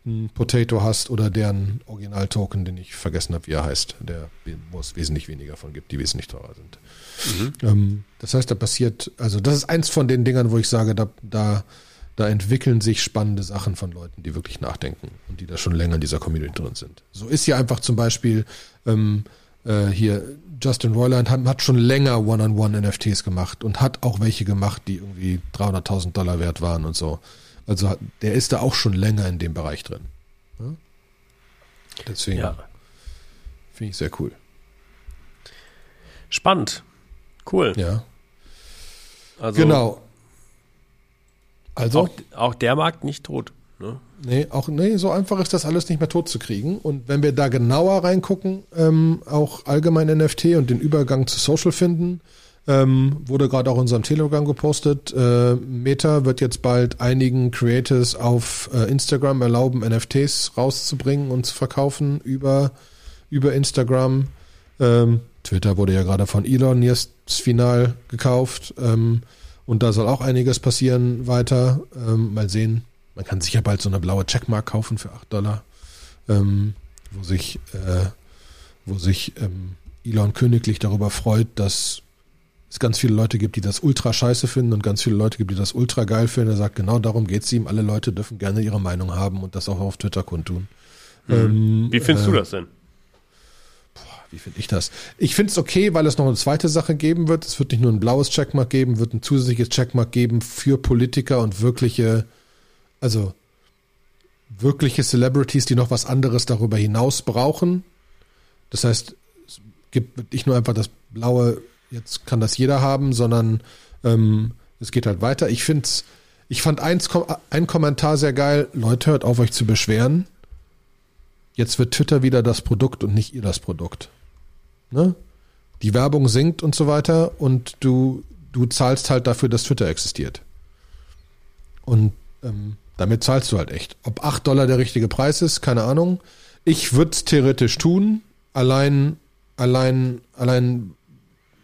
ein Potato hast oder deren Original-Token, den ich vergessen habe, wie er heißt, der, wo es wesentlich weniger von gibt, die wesentlich teurer sind. Mhm. Ähm, das heißt, da passiert, also das ist eins von den Dingern, wo ich sage, da, da, da entwickeln sich spannende Sachen von Leuten, die wirklich nachdenken und die da schon länger in dieser Community drin sind. So ist ja einfach zum Beispiel ähm, äh, hier Justin Roiland hat, hat schon länger One-on-One-NFTs gemacht und hat auch welche gemacht, die irgendwie 300.000 Dollar wert waren und so. Also der ist da auch schon länger in dem Bereich drin. Ja? Deswegen ja. finde ich sehr cool. Spannend. Cool. Ja. Also, genau. Also auch, auch der Markt nicht tot. Ne? Nee, auch, nee, so einfach ist das alles nicht mehr tot zu kriegen. Und wenn wir da genauer reingucken, ähm, auch allgemein NFT und den Übergang zu Social finden, ähm, wurde gerade auch in unserem Telegram gepostet. Äh, Meta wird jetzt bald einigen Creators auf äh, Instagram erlauben, NFTs rauszubringen und zu verkaufen über, über Instagram. Ähm, Twitter wurde ja gerade von Elon jetzt final gekauft. Ähm, und da soll auch einiges passieren weiter. Ähm, mal sehen, man kann sicher bald so eine blaue Checkmark kaufen für 8 Dollar, ähm, wo sich, äh, wo sich ähm, Elon königlich darüber freut, dass es ganz viele Leute gibt, die das ultra scheiße finden und ganz viele Leute gibt, die das ultra geil finden. Er sagt, genau darum geht es ihm. Alle Leute dürfen gerne ihre Meinung haben und das auch auf Twitter kundtun. Mhm. Ähm, Wie findest äh, du das denn? wie finde ich das? Ich finde es okay, weil es noch eine zweite Sache geben wird. Es wird nicht nur ein blaues Checkmark geben, wird ein zusätzliches Checkmark geben für Politiker und wirkliche also wirkliche Celebrities, die noch was anderes darüber hinaus brauchen. Das heißt, es gibt nicht nur einfach das blaue, jetzt kann das jeder haben, sondern ähm, es geht halt weiter. Ich finde ich fand eins, ein Kommentar sehr geil. Leute, hört auf euch zu beschweren. Jetzt wird Twitter wieder das Produkt und nicht ihr das Produkt. Ne? Die Werbung sinkt und so weiter und du, du zahlst halt dafür, dass Twitter existiert. Und ähm, damit zahlst du halt echt. Ob 8 Dollar der richtige Preis ist, keine Ahnung. Ich würde es theoretisch tun, allein, allein, allein,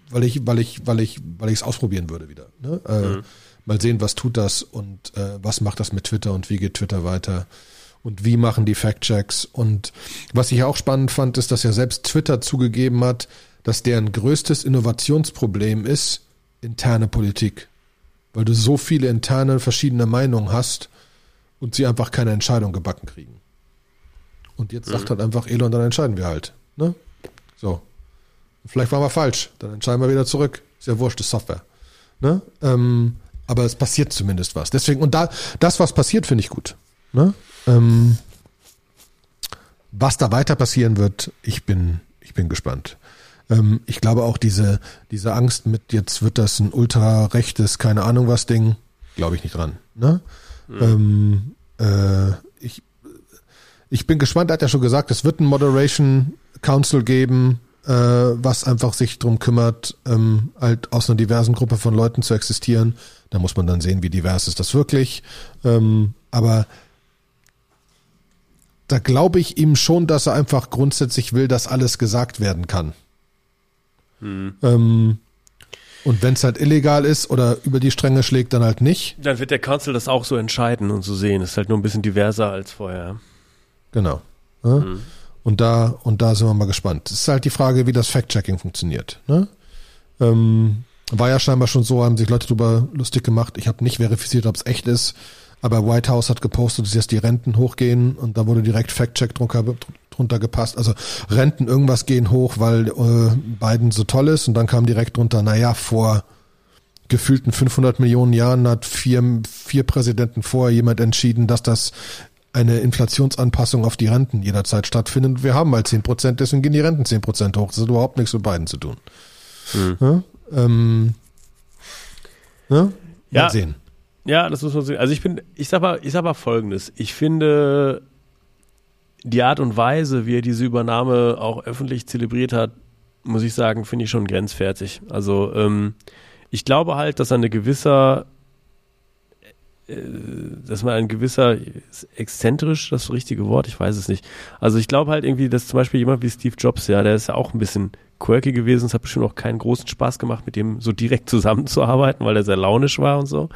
weil ich, weil ich, weil ich, weil ich es ausprobieren würde wieder. Ne? Äh, mhm. Mal sehen, was tut das und äh, was macht das mit Twitter und wie geht Twitter weiter und wie machen die Fact-Checks. Und was ich auch spannend fand, ist, dass ja selbst Twitter zugegeben hat, dass deren größtes Innovationsproblem ist interne Politik. Weil du so viele interne verschiedene Meinungen hast und sie einfach keine Entscheidung gebacken kriegen. Und jetzt mhm. sagt halt einfach Elon, dann entscheiden wir halt. Ne? So. Vielleicht waren wir falsch, dann entscheiden wir wieder zurück. Ist ja wurscht, ist Software. Ne? Ähm, aber es passiert zumindest was. Deswegen, und da, das, was passiert, finde ich gut. Ne? Ähm, was da weiter passieren wird, ich bin, ich bin gespannt. Ähm, ich glaube auch diese, diese Angst mit, jetzt wird das ein ultra-rechtes, keine Ahnung was Ding, glaube ich nicht dran. Ne? Mhm. Ähm, äh, ich, ich bin gespannt, er hat ja schon gesagt, es wird ein Moderation Council geben, äh, was einfach sich drum kümmert, ähm, halt aus einer diversen Gruppe von Leuten zu existieren. Da muss man dann sehen, wie divers ist das wirklich. Ähm, aber da glaube ich ihm schon, dass er einfach grundsätzlich will, dass alles gesagt werden kann. Hm. Ähm, und wenn es halt illegal ist oder über die Stränge schlägt, dann halt nicht. Dann wird der Council das auch so entscheiden und so sehen. Ist halt nur ein bisschen diverser als vorher. Genau. Ja? Mhm. Und da, und da sind wir mal gespannt. Es ist halt die Frage, wie das Fact-Checking funktioniert. Ne? Ähm, war ja scheinbar schon so, haben sich Leute darüber lustig gemacht. Ich habe nicht verifiziert, ob es echt ist. Aber White House hat gepostet, dass jetzt die Renten hochgehen und da wurde direkt Fact-Check drunter, drunter gepasst. Also Renten irgendwas gehen hoch, weil äh, Biden so toll ist und dann kam direkt drunter, naja, vor gefühlten 500 Millionen Jahren hat vier, vier Präsidenten vorher jemand entschieden, dass das eine Inflationsanpassung auf die Renten jederzeit stattfindet. Wir haben mal 10 Prozent, deswegen gehen die Renten 10 Prozent hoch. Das hat überhaupt nichts mit Biden zu tun. Hm. Ja, ähm, ja, mal ja, sehen. Ja, das muss man sehen. Also ich bin, ich sag mal, ich sag mal Folgendes. Ich finde die Art und Weise, wie er diese Übernahme auch öffentlich zelebriert hat, muss ich sagen, finde ich schon grenzwertig. Also ähm, ich glaube halt, dass eine gewisser, äh, dass man ein gewisser, exzentrisch das richtige Wort, ich weiß es nicht. Also ich glaube halt irgendwie, dass zum Beispiel jemand wie Steve Jobs, ja, der ist ja auch ein bisschen quirky gewesen. Es hat bestimmt auch keinen großen Spaß gemacht, mit dem so direkt (laughs) zusammenzuarbeiten, weil er sehr launisch war und so.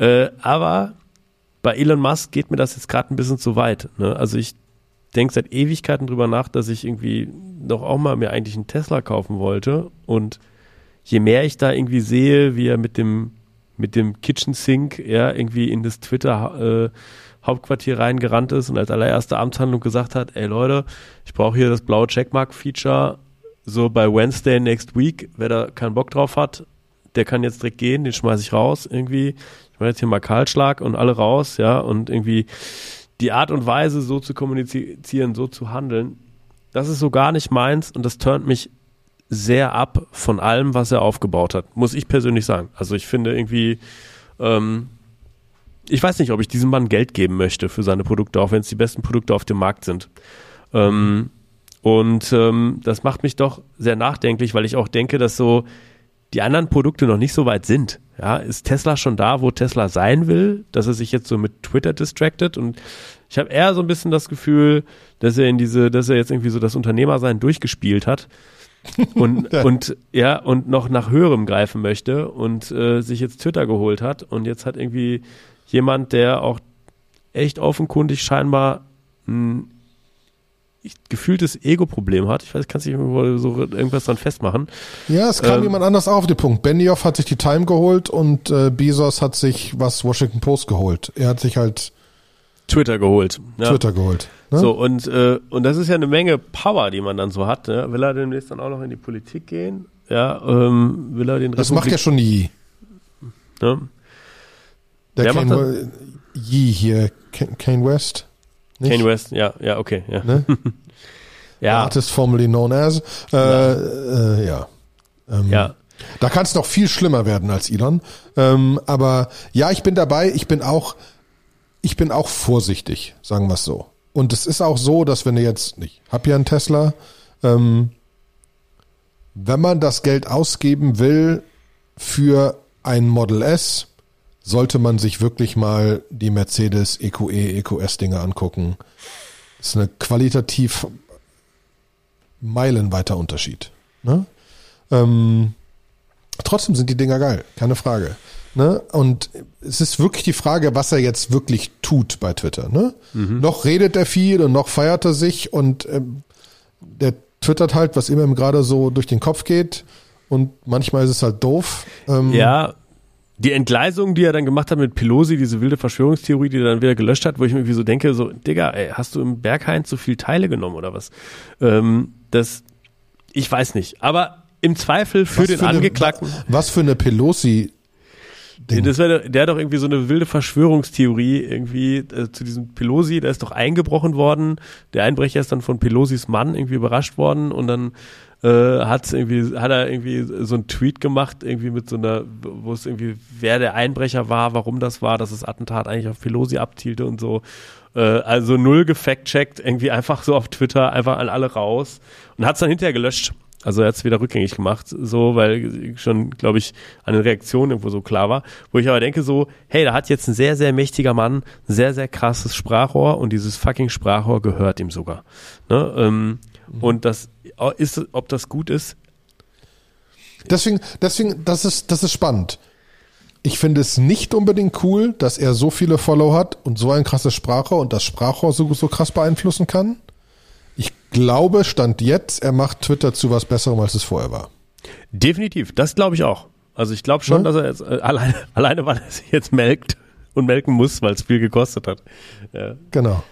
Äh, aber bei Elon Musk geht mir das jetzt gerade ein bisschen zu weit. Ne? Also ich denke seit Ewigkeiten drüber nach, dass ich irgendwie doch auch mal mir eigentlich einen Tesla kaufen wollte. Und je mehr ich da irgendwie sehe, wie er mit dem, mit dem Kitchen Sink ja, irgendwie in das Twitter äh, Hauptquartier reingerannt ist und als allererste Amtshandlung gesagt hat, ey Leute, ich brauche hier das blaue Checkmark-Feature, so bei Wednesday next week, wer da keinen Bock drauf hat, der kann jetzt direkt gehen, den schmeiße ich raus irgendwie. Mache jetzt hier mal Kahlschlag und alle raus, ja, und irgendwie die Art und Weise so zu kommunizieren, so zu handeln, das ist so gar nicht meins und das turnt mich sehr ab von allem, was er aufgebaut hat, muss ich persönlich sagen. Also ich finde irgendwie, ähm, ich weiß nicht, ob ich diesem Mann Geld geben möchte für seine Produkte, auch wenn es die besten Produkte auf dem Markt sind. Ähm, und ähm, das macht mich doch sehr nachdenklich, weil ich auch denke, dass so die anderen Produkte noch nicht so weit sind. Ja, ist Tesla schon da, wo Tesla sein will, dass er sich jetzt so mit Twitter distracted und ich habe eher so ein bisschen das Gefühl, dass er in diese, dass er jetzt irgendwie so das Unternehmersein durchgespielt hat (laughs) und ja. und ja und noch nach höherem greifen möchte und äh, sich jetzt Twitter geholt hat und jetzt hat irgendwie jemand, der auch echt offenkundig scheinbar ein gefühltes Ego-Problem hat. Ich weiß, kannst du irgendwo so irgendwas dran festmachen. Ja, es kam ähm, jemand anders auf den Punkt. Benioff hat sich die Time geholt und äh, Bezos hat sich was Washington Post geholt. Er hat sich halt Twitter geholt. Ja. Twitter geholt. Ne? So, und, äh, und das ist ja eine Menge Power, die man dann so hat. Ne? Will er demnächst dann auch noch in die Politik gehen? Ja, ähm, will er den Das Republik macht ja schon Yi. Ne? Der Wer Kane, Yi hier, Kane West. Nicht? Kane West, ja, ja, okay. Ja. Ne? (laughs) ja. Artist formerly known as. Äh, ja. Äh, ja. Ähm, ja. Da kann es noch viel schlimmer werden als Elon. Ähm, aber ja, ich bin dabei. Ich bin auch, ich bin auch vorsichtig, sagen wir es so. Und es ist auch so, dass wenn ihr jetzt, ich habe ja einen Tesla, ähm, wenn man das Geld ausgeben will für ein Model S, sollte man sich wirklich mal die Mercedes EQE, EQS Dinge angucken. Das ist eine qualitativ meilenweiter Unterschied. Ne? Ähm, trotzdem sind die Dinger geil, keine Frage. Ne? Und es ist wirklich die Frage, was er jetzt wirklich tut bei Twitter. Ne? Mhm. Noch redet er viel und noch feiert er sich und ähm, der twittert halt, was immer ihm gerade so durch den Kopf geht. Und manchmal ist es halt doof. Ähm, ja, die Entgleisung, die er dann gemacht hat mit Pelosi, diese wilde Verschwörungstheorie, die er dann wieder gelöscht hat, wo ich mir irgendwie so denke, so, Digga, ey, hast du im Berghain zu viel Teile genommen oder was? Ähm, das, ich weiß nicht. Aber im Zweifel für was den für Angeklagten. Eine, was für eine Pelosi Ding. Das wär, der hat doch irgendwie so eine wilde Verschwörungstheorie irgendwie äh, zu diesem Pelosi, der ist doch eingebrochen worden. Der Einbrecher ist dann von Pelosis Mann irgendwie überrascht worden und dann äh, hat irgendwie, hat er irgendwie so einen Tweet gemacht, irgendwie mit so einer, wo es irgendwie, wer der Einbrecher war, warum das war, dass das Attentat eigentlich auf Pelosi abzielte und so. Äh, also null gefact-checkt, irgendwie einfach so auf Twitter, einfach an alle raus und hat es dann hinterher gelöscht. Also er hat es wieder rückgängig gemacht, so, weil schon, glaube ich, eine Reaktion irgendwo so klar war. Wo ich aber denke so, hey, da hat jetzt ein sehr, sehr mächtiger Mann ein sehr, sehr krasses Sprachrohr und dieses fucking Sprachrohr gehört ihm sogar. Ne? Ähm, mhm. Und das ist, ob das gut ist. Deswegen, deswegen, das ist, das ist spannend. Ich finde es nicht unbedingt cool, dass er so viele Follow hat und so ein krasses Sprachrohr und das Sprachrohr so, so krass beeinflussen kann. Ich glaube, Stand jetzt, er macht Twitter zu was Besserem, als es vorher war. Definitiv, das glaube ich auch. Also ich glaube schon, ja? dass er jetzt äh, alleine, (laughs) alleine, weil er sich jetzt melkt und melken muss, weil es viel gekostet hat. Ja. Genau.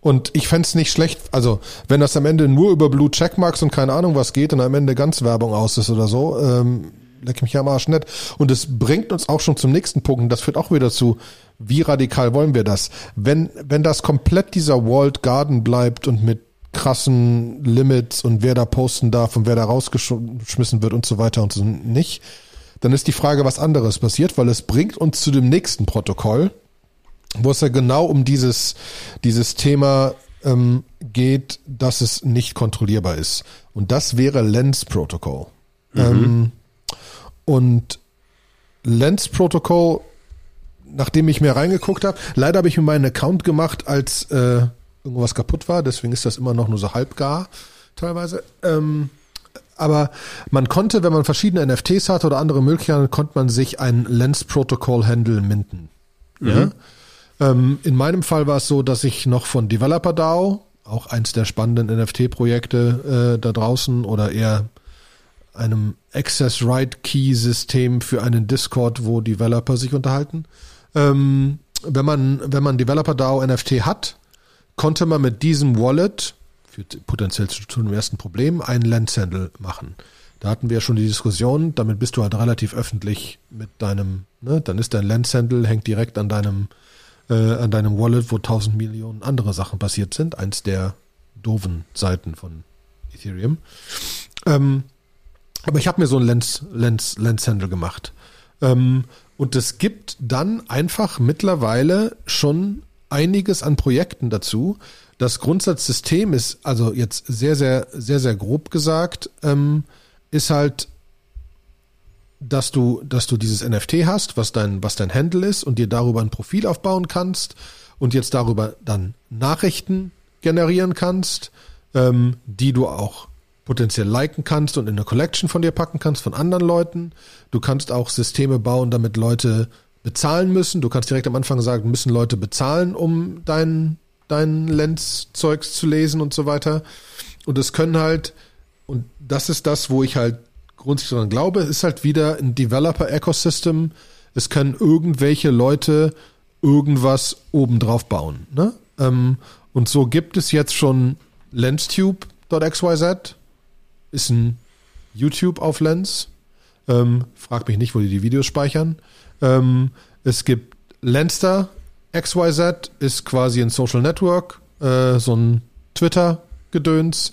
Und ich fände nicht schlecht, also wenn das am Ende nur über Blue Checkmarks und keine Ahnung was geht und am Ende ganz Werbung aus ist oder so, ähm, leck mich am Arsch nett. Und es bringt uns auch schon zum nächsten Punkt und das führt auch wieder zu, wie radikal wollen wir das? Wenn, wenn das komplett dieser Walled Garden bleibt und mit krassen Limits und wer da posten darf und wer da rausgeschmissen wird und so weiter und so nicht, dann ist die Frage, was anderes passiert, weil es bringt uns zu dem nächsten Protokoll, wo es ja genau um dieses, dieses Thema ähm, geht, dass es nicht kontrollierbar ist. Und das wäre Lens Protocol. Mhm. Ähm, und Lens Protocol, nachdem ich mir reingeguckt habe, leider habe ich mir meinen Account gemacht, als äh, irgendwas kaputt war, deswegen ist das immer noch nur so halbgar teilweise. Ähm, aber man konnte, wenn man verschiedene NFTs hatte oder andere Möglichkeiten, konnte man sich ein Lens Protocol Handle minden. Ja? Ähm, in meinem Fall war es so, dass ich noch von Developer DAO, auch eins der spannenden NFT-Projekte äh, da draußen oder eher einem Access Write Key System für einen Discord, wo Developer sich unterhalten. Ähm, wenn man wenn man Developer DAO NFT hat, konnte man mit diesem Wallet führt potenziell zu, zu einem ersten Problem, einen Lens-Handle machen. Da hatten wir schon die Diskussion, damit bist du halt relativ öffentlich mit deinem, ne, dann ist dein Lens-Handle, hängt direkt an deinem, äh, an deinem Wallet, wo tausend Millionen andere Sachen passiert sind, eins der doofen Seiten von Ethereum. Ähm, aber ich habe mir so ein Lens, Lens, Lens-Handle gemacht. Ähm, und es gibt dann einfach mittlerweile schon einiges an Projekten dazu. Das Grundsatzsystem ist also jetzt sehr, sehr, sehr, sehr grob gesagt, ähm, ist halt, dass du, dass du dieses NFT hast, was dein, was dein Handle ist und dir darüber ein Profil aufbauen kannst und jetzt darüber dann Nachrichten generieren kannst, ähm, die du auch potenziell liken kannst und in eine Collection von dir packen kannst von anderen Leuten. Du kannst auch Systeme bauen, damit Leute bezahlen müssen. Du kannst direkt am Anfang sagen, müssen Leute bezahlen, um dein, dein Lens-Zeugs zu lesen und so weiter. Und es können halt, und das ist das, wo ich halt grundsätzlich daran glaube, ist halt wieder ein Developer-Ecosystem. Es können irgendwelche Leute irgendwas obendrauf bauen. Ne? Ähm, und so gibt es jetzt schon LensTube.xyz, ist ein YouTube auf Lens. Ähm, frag mich nicht, wo die die Videos speichern. Ähm, es gibt Lenster XYZ, ist quasi ein Social Network, äh, so ein Twitter-Gedöns.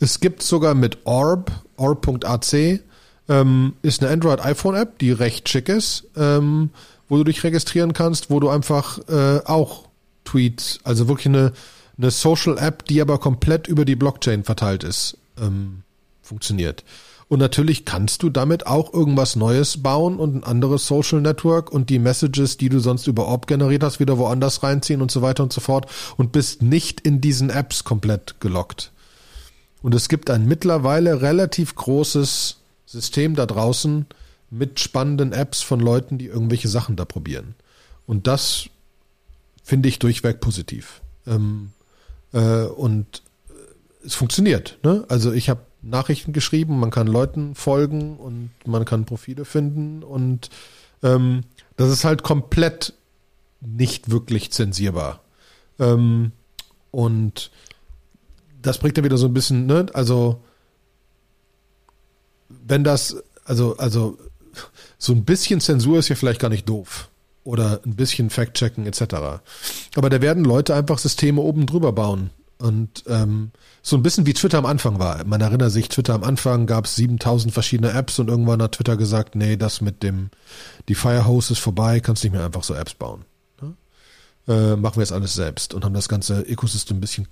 Es gibt sogar mit Orb, orb.ac, ähm, ist eine Android-iPhone-App, die recht schick ist, ähm, wo du dich registrieren kannst, wo du einfach äh, auch Tweets, also wirklich eine, eine Social-App, die aber komplett über die Blockchain verteilt ist, ähm, funktioniert. Und natürlich kannst du damit auch irgendwas Neues bauen und ein anderes Social Network und die Messages, die du sonst über Orb generiert hast, wieder woanders reinziehen und so weiter und so fort und bist nicht in diesen Apps komplett gelockt. Und es gibt ein mittlerweile relativ großes System da draußen mit spannenden Apps von Leuten, die irgendwelche Sachen da probieren. Und das finde ich durchweg positiv. Ähm, äh, und es funktioniert. Ne? Also ich habe Nachrichten geschrieben, man kann Leuten folgen und man kann Profile finden und ähm, das ist halt komplett nicht wirklich zensierbar. Ähm, und das bringt ja wieder so ein bisschen, ne, also wenn das, also, also so ein bisschen Zensur ist ja vielleicht gar nicht doof. Oder ein bisschen Fact-Checken etc. Aber da werden Leute einfach Systeme oben drüber bauen. Und ähm, so ein bisschen wie Twitter am Anfang war. Man erinnert sich, Twitter am Anfang gab es 7000 verschiedene Apps und irgendwann hat Twitter gesagt, nee, das mit dem, die Firehose ist vorbei, kannst nicht mehr einfach so Apps bauen. Ne? Äh, machen wir jetzt alles selbst und haben das ganze Ökosystem ein bisschen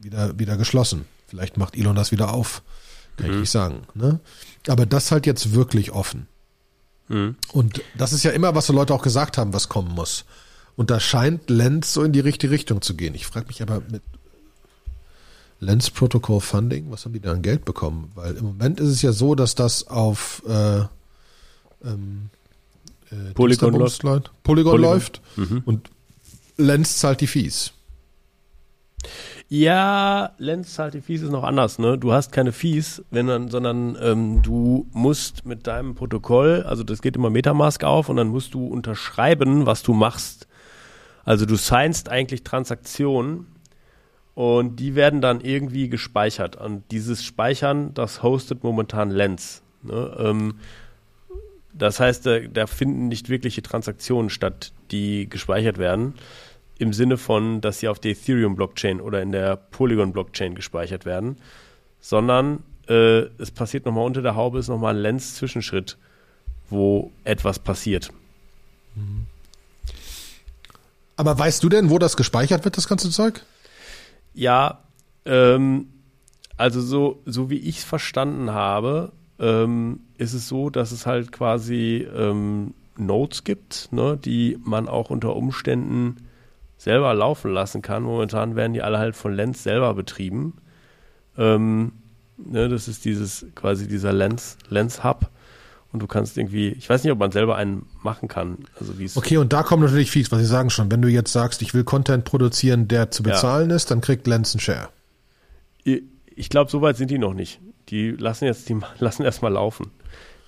wieder, wieder geschlossen. Vielleicht macht Elon das wieder auf. Kann mhm. ich nicht sagen. Ne? Aber das halt jetzt wirklich offen. Mhm. Und das ist ja immer, was so Leute auch gesagt haben, was kommen muss. Und da scheint Lenz so in die richtige Richtung zu gehen. Ich frage mich aber mit Lens Protocol Funding, was haben die da an Geld bekommen? Weil im Moment ist es ja so, dass das auf äh, ähm, äh, Polygon, läuft. Polygon, Polygon, läuft mhm. und Lens zahlt die Fees. Ja, Lens zahlt die Fees ist noch anders, ne? Du hast keine Fees, wenn dann, sondern ähm, du musst mit deinem Protokoll, also das geht immer Metamask auf und dann musst du unterschreiben, was du machst. Also du signst eigentlich Transaktionen und die werden dann irgendwie gespeichert. Und dieses Speichern, das hostet momentan Lens. Ne? Ähm, das heißt, da, da, finden nicht wirkliche Transaktionen statt, die gespeichert werden. Im Sinne von, dass sie auf der Ethereum-Blockchain oder in der Polygon-Blockchain gespeichert werden. Sondern äh, es passiert nochmal unter der Haube, ist nochmal ein Lens-Zwischenschritt, wo etwas passiert. Aber weißt du denn, wo das gespeichert wird, das ganze Zeug? Ja, ähm, also so, so wie ich es verstanden habe, ähm, ist es so, dass es halt quasi ähm, Nodes gibt, ne, die man auch unter Umständen selber laufen lassen kann. Momentan werden die alle halt von Lens selber betrieben. Ähm, ne, das ist dieses quasi dieser Lens, Lens Hub und du kannst irgendwie, ich weiß nicht, ob man selber einen machen kann. Also wie okay, und da kommen natürlich Fees, was Sie sagen schon. Wenn du jetzt sagst, ich will Content produzieren, der zu bezahlen ja. ist, dann kriegt Lens einen Share. Ich glaube, so weit sind die noch nicht. Die lassen jetzt, die (laughs) lassen erstmal laufen.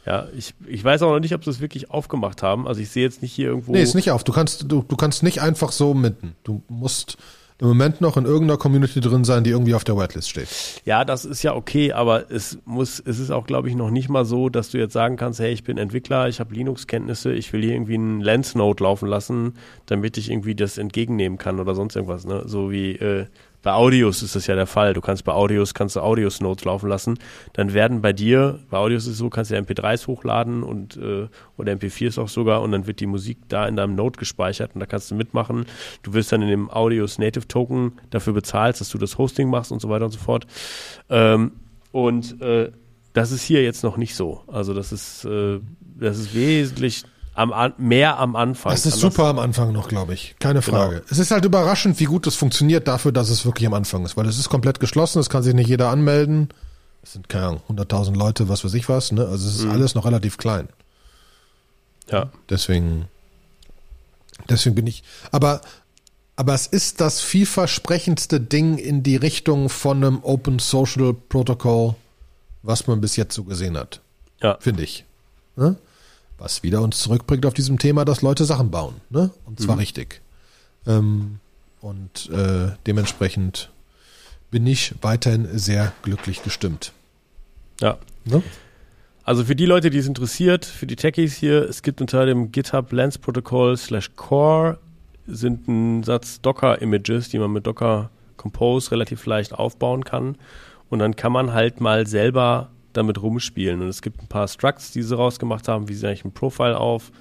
Ja, ich, ich weiß auch noch nicht, ob sie es wirklich aufgemacht haben. Also ich sehe jetzt nicht hier irgendwo. Nee, ist nicht auf. Du kannst, du, du kannst nicht einfach so mitten. Du musst im Moment noch in irgendeiner Community drin sein, die irgendwie auf der Whitelist steht. Ja, das ist ja okay, aber es muss, es ist auch, glaube ich, noch nicht mal so, dass du jetzt sagen kannst, hey, ich bin Entwickler, ich habe Linux-Kenntnisse, ich will hier irgendwie einen Lens-Node laufen lassen, damit ich irgendwie das entgegennehmen kann oder sonst irgendwas. Ne? So wie äh, bei Audios ist das ja der Fall. Du kannst bei Audios, kannst du Audios-Notes laufen lassen. Dann werden bei dir, bei Audios ist es so, kannst du ja MP3s hochladen und äh, oder MP4s auch sogar und dann wird die Musik da in deinem Note gespeichert und da kannst du mitmachen. Du wirst dann in dem Audios Native Token dafür bezahlt, dass du das Hosting machst und so weiter und so fort. Ähm, und äh, das ist hier jetzt noch nicht so. Also das ist, äh, das ist wesentlich am, an, mehr am Anfang. Das ist super am Anfang noch, glaube ich. Keine Genau. Frage. Es ist halt überraschend, wie gut das funktioniert dafür, dass es wirklich am Anfang ist. Weil es ist komplett geschlossen, es kann sich nicht jeder anmelden. Es sind, keine Ahnung, 100.000 Leute, was weiß ich was. Ne? Also es ist Mhm. alles noch relativ klein. Ja. Deswegen, deswegen bin ich, aber, aber es ist das vielversprechendste Ding in die Richtung von einem Open Social Protocol, was man bis jetzt so gesehen hat. Ja. Finde ich. Ne? Was wieder uns zurückbringt auf diesem Thema, dass Leute Sachen bauen. Ne? Und zwar richtig. Ähm, und äh, dementsprechend bin ich weiterhin sehr glücklich gestimmt. Ja. Ne? Also für die Leute, die es interessiert, für die Techies hier, es gibt unter dem GitHub Lens Protocol slash Core sind ein Satz Docker-Images, die man mit Docker Compose relativ leicht aufbauen kann. Und dann kann man halt mal selber damit rumspielen. Und es gibt ein paar Structs, die sie rausgemacht haben. Wie sieht eigentlich ein Profile auf?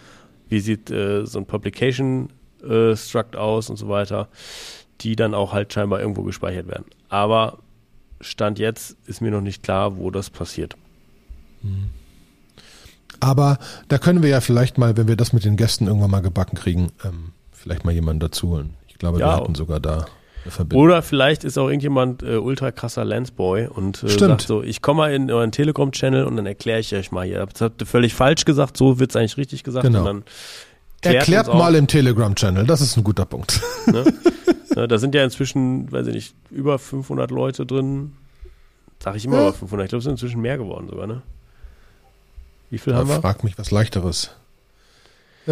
Wie sieht äh, so ein Publication äh, Struct aus und so weiter, die dann auch halt scheinbar irgendwo gespeichert werden. Aber Stand jetzt ist mir noch nicht klar, wo das passiert. Aber da können wir ja vielleicht mal, wenn wir das mit den Gästen irgendwann mal gebacken kriegen, ähm, vielleicht mal jemanden dazu holen. Ich glaube, Ja. wir hatten sogar da eine Verbindung. Oder vielleicht ist auch irgendjemand äh, ultra krasser Lensboy und äh, Stimmt. sagt so, ich komme mal in euren Telegram-Channel und dann erkläre ich euch mal hier. Das habt ihr völlig falsch gesagt, so wird es eigentlich richtig gesagt. Genau. Und dann klärt Erklärt mal im Telegram-Channel, das ist ein guter Punkt. Ne? Ja, (laughs) da sind ja inzwischen, weiß ich nicht, über 500 Leute drin. Sag ich immer Ja. über 500. Ich glaube, es sind inzwischen mehr geworden sogar, ne? Wie viel Da haben wir? frag mich was leichteres. Äh,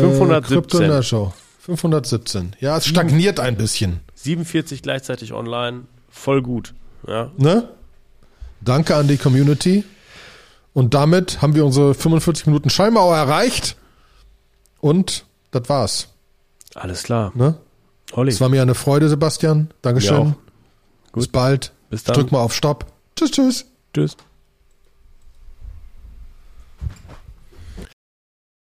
517. Krypto in der Show. 517. Ja, es stagniert ein bisschen. 47 gleichzeitig online. Voll gut. Ja, Ne? Danke an die Community. Und damit haben wir unsere 45 Minuten Schallmauer erreicht. Und das war's. alles klar. Ne? Olli, Es war mir eine Freude, Sebastian. Dankeschön. Bis bald. bis dann. drück mal auf Stopp. Tschüss, tschüss. Tschüss.